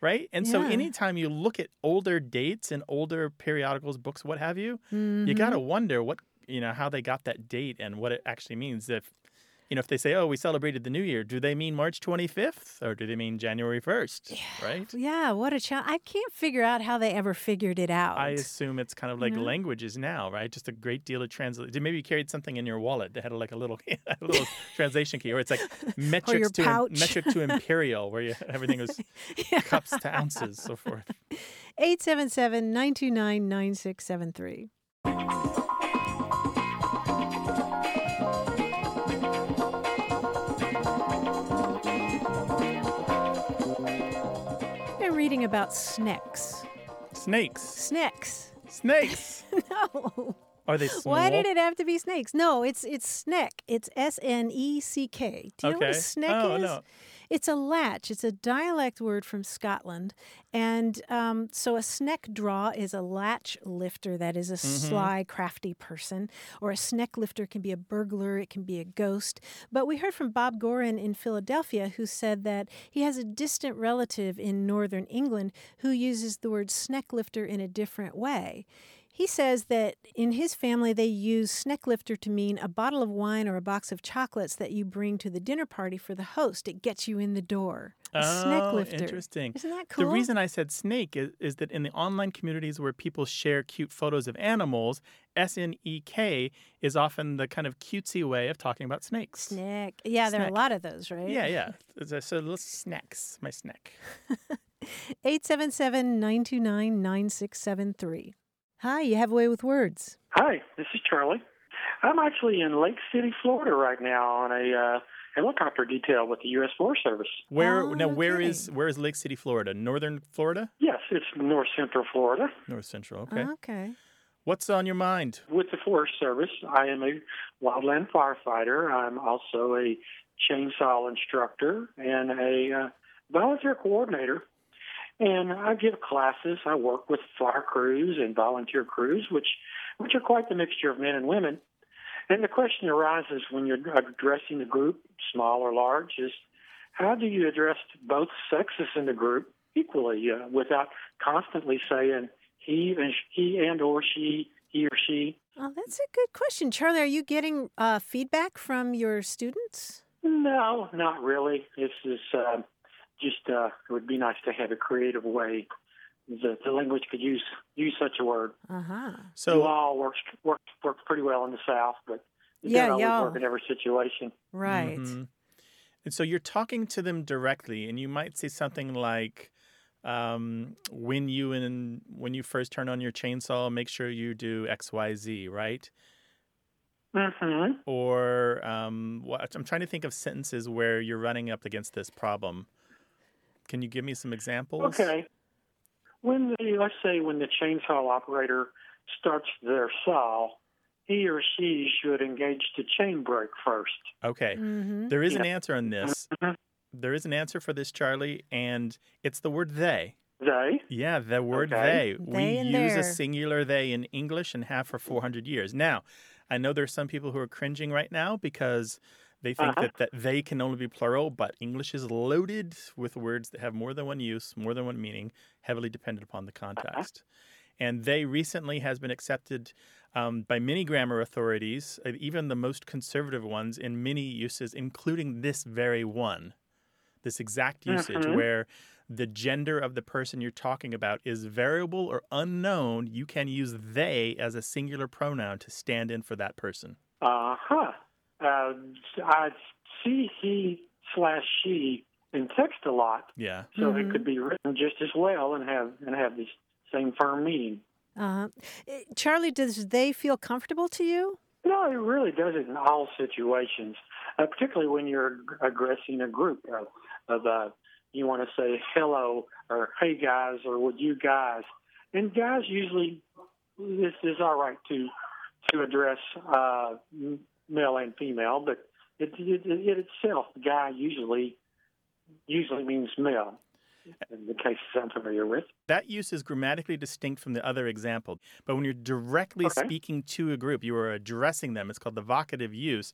Right? And so anytime you look at older dates and older periodicals, books, what have you, you Mhm. got to wonder what, you know, how they got that date and what it actually means. If, you know, if they say, oh, we celebrated the new year, do they mean March 25th or do they mean January 1st? Right? Yeah, what a challenge. I can't figure out how they ever figured it out. I assume it's kind of like know? languages now, right? Just a great deal of translation. Maybe you carried something in your wallet that had like a little, a little translation key, or it's like oh, metrics to metric to imperial, where you, everything was cups to ounces, so forth. 877 929 9673. Reading about snakes. Snakes, Snakes. snakes. No. Are they small? Why did it have to be snakes? No, it's it's sneck. It's S N E C K. Do you know what a Okay. sneck Oh, is? no. It's a latch. It's a dialect word from Scotland, and um, so a sneck draw is a latch lifter that is a Mm-hmm. sly, crafty person, or a sneck lifter can be a burglar. It can be a ghost. But we heard from Bob Gorin in Philadelphia, who said that he has a distant relative in northern England who uses the word sneck lifter in a different way. He says that in his family they use snecklifter to mean a bottle of wine or a box of chocolates that you bring to the dinner party for the host. It gets you in the door. A Oh, interesting. Isn't that cool? The reason I said snake is, is that in the online communities where people share cute photos of animals, S N E K is often the kind of cutesy way of talking about snakes. Snack. Yeah, there are a lot of those, right? Yeah, yeah. So, so little snacks, my snack. 877 929 9673. Hi, you have a way with words. Hi, this is Charlie. I'm actually in Lake City, Florida right now on a uh, helicopter detail with the U.S. Forest Service. Where Oh, now? no Where kidding. is where is Lake City, Florida? Northern Florida, Yes, it's north central Florida. North Central. Okay. Okay. What's on your mind? With the Forest Service, I am a wildland firefighter. I'm also a chainsaw instructor and a uh, volunteer coordinator. And I give classes. I work with fire crews and volunteer crews, which which are quite the mixture of men and women. And the question arises when you're addressing the group, small or large, is how do you address both sexes in the group equally uh, without constantly saying he and he and or she, he or she? Oh, that's a good question. Charlie, are you getting uh, feedback from your students? No, not really. This is uh, just uh, it would be nice to have a creative way that the language could use use such a word. Uh huh. So law works works works pretty well in the South, but it Yeah, doesn't always work in every situation. Right. Mhm. And so you're talking to them directly, and you might say something like, um, "When you and when you first turn on your chainsaw, make sure you do X, Y, Z." Right? hmm Or um, what, I'm trying to think of sentences where you're running up against this problem. Can you give me some examples? Okay. When the let's say when the chainsaw operator starts their saw, he or she should engage the chain brake first. Okay. Mm-hmm. There is an answer on this. Mhm. There is an answer for this, Charlie, and it's the word they. They. Yeah, the word Okay. they. we They and use their. a singular they in English and have for 400 years. Now, I know there's some people who are cringing right now because they think Uh-huh. that, that they can only be plural, but English is loaded with words that have more than one use, more than one meaning, heavily dependent upon the context. And they recently has been accepted um, by many grammar authorities, uh, even the most conservative ones, in many uses, including this very one, this exact usage Mhm. where the gender of the person you're talking about is variable or unknown. You can use they as a singular pronoun to stand in for that person. Uh-huh. Uh I see he slash she in text a lot, Yeah. so Mhm. it could be written just as well and have and have the same firm meaning. Uh-huh. Charlie, does they feel comfortable to you? No, it really does it in all situations, uh, particularly when you're addressing a group of, of uh, you want to say hello or hey guys or would you guys, and guys usually this is all right to to address uh, m- male and female, but it, it, it itself, guy usually usually means male. In the cases I'm familiar with. That use is grammatically distinct from the other example. But when you're directly Okay. speaking to a group, you are addressing them. It's called the vocative use.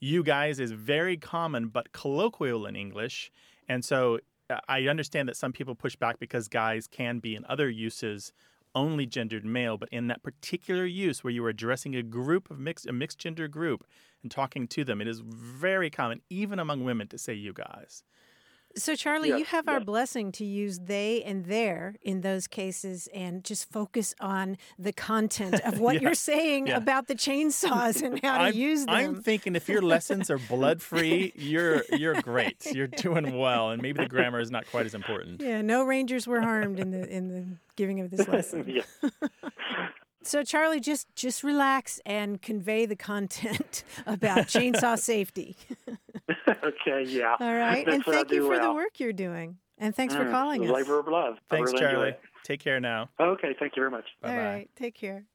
You guys is very common but colloquial in English. And so uh, I understand that some people push back because guys can be in other uses only gendered male, but in that particular use where you are addressing a group of mixed a mixed gender group and talking to them, it is very common, even among women, to say you guys. So, Charlie, you Yes, have our blessing to use they and their in those cases and just focus on the content of what Yeah, you're saying yeah. about the chainsaws and how to I'm, use them. I'm thinking if your lessons are blood free, you're you're great. You're doing well, and maybe the grammar is not quite as important. yeah, no rangers were harmed in the in the giving of this lesson. So, Charlie, just just relax and convey the content about chainsaw safety. okay, yeah. All right, That's and thank you do for the work you're doing, and thanks for Mm, calling us. Labor of love. Thanks, really Charlie. it. Take care now. Okay, thank you very much. Bye-bye. right, take care.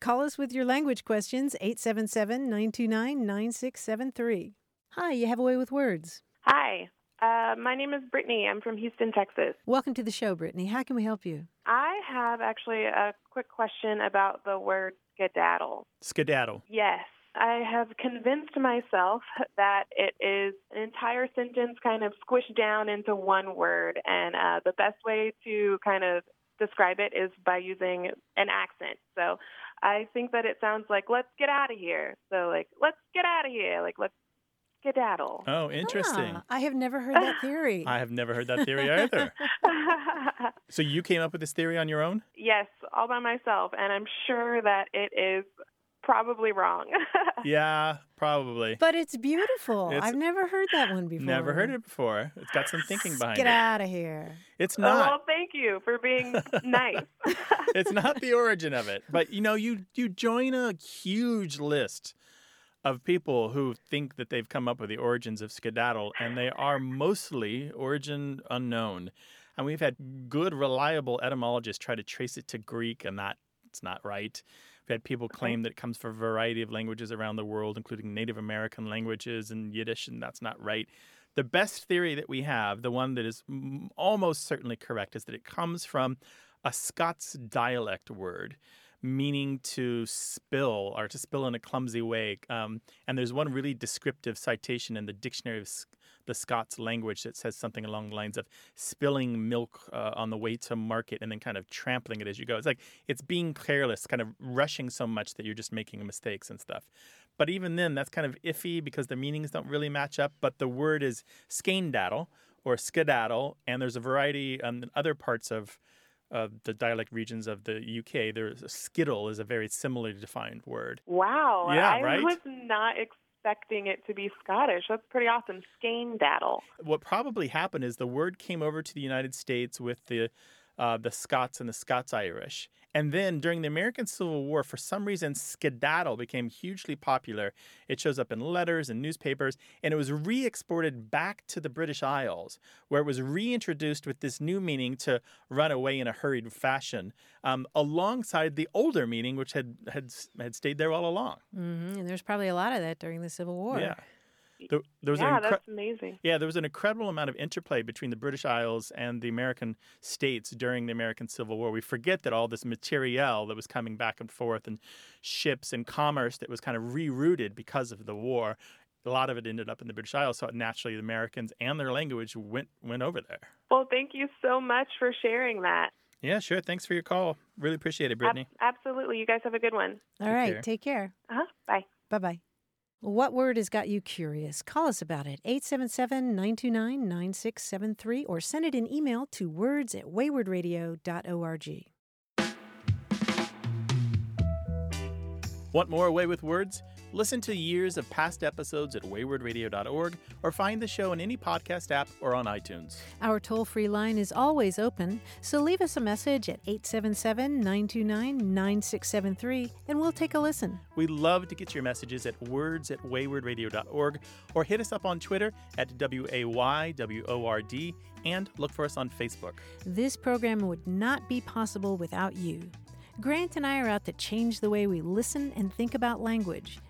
Call us with your language questions 877-929-9673. Hi, you have a way with words. Hi, uh, my name is Brittany. I'm from Houston, Texas. Welcome to the show, Brittany. How can we help you? I have actually a quick question about the word skedaddle. Skedaddle. Yes, I have convinced myself that it is an entire sentence kind of squished down into one word, and uh, the best way to kind of describe it is by using an accent. So I think that it sounds like "let's get out of here." So like "let's get out of here," like "let's skedaddle." Oh, interesting. Ah, I have never heard that theory. I have never heard that theory either. So you came up with this theory on your own? yes, all by myself, and I'm sure that it is probably wrong. yeah, probably. But it's beautiful. It's- I've never heard that one before. Never heard it before. It's got some thinking behind Get it. Get out of here. It's Oh, not. well, thank you for being nice. it's not the origin of it. But you know, you you join a huge list of people who think that they've come up with the origins of skedaddle, and they are mostly origin unknown. And we've had good, reliable etymologists try to trace it to Greek, and that it's not right. We've had people claim that it comes from a variety of languages around the world, including Native American languages and Yiddish, and that's not right. The best theory that we have, the one that is almost certainly correct, is that it comes from a Scots dialect word meaning to spill or to spill in a clumsy way. Um, and there's one really descriptive citation in the dictionary of the Scots language that says something along the lines of spilling milk uh, on the way to market and then kind of trampling it as you go. It's like it's being careless, kind of rushing so much that you're just making mistakes and stuff. But even then, that's kind of iffy because the meanings don't really match up. But the word is skedaddle or skedaddle, and there's a variety um, in other parts of uh, the dialect regions of the UK. There's a skittle is a very similarly defined word. Wow. Yeah, I right? was not expecting it to be Scottish. That's pretty awesome. Skane daddle. What probably happened is the word came over to the United States with the uh, the Scots and the Scots Irish. And then during the American Civil War, for some reason, skedaddle became hugely popular. It shows up in letters and newspapers, and it was re exported back to the British Isles, where it was reintroduced with this new meaning to run away in a hurried fashion, um, alongside the older meaning, which had, had, had stayed there all along. hmm And there's probably a lot of that during the Civil War. Yeah. There, there was yeah, an incre- that's amazing. yeah, there was an incredible amount of interplay between the British Isles and the American states during the American Civil War. We forget that all this materiel that was coming back and forth and ships and commerce that was kind of rerouted because of the war, a lot of it ended up in the British Isles. So naturally, the Americans and their language went went over there. Well, thank you so much for sharing that. Yeah, sure. Thanks for your call. Really appreciate it, Ab- Brittany. absolutely. You guys have a good one. All right. care. Take care. Uh-huh. Bye. Bye bye. What word has got you curious? Call us about it, 877 929 9673, or send it in email to words at waywordradio.org. Want more A Way with Words? Listen to years of past episodes at waywordradio.org or find the show in any podcast app or on iTunes. Our toll free line is always open, so leave us a message at 877 929 9673 and we'll take a listen. We love to get your messages at words at waywordradio.org or hit us up on Twitter at W A Y W O R D and look for us on Facebook. This program would not be possible without you. Grant and I are out to change the way we listen and think about language,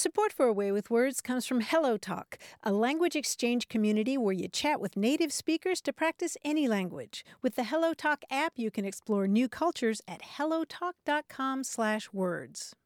Support for A Way with Words comes from Hello Talk, a language exchange community where you chat with native speakers to practice any language. With the Hello Talk app, you can explore new cultures at hellotalk.com/words.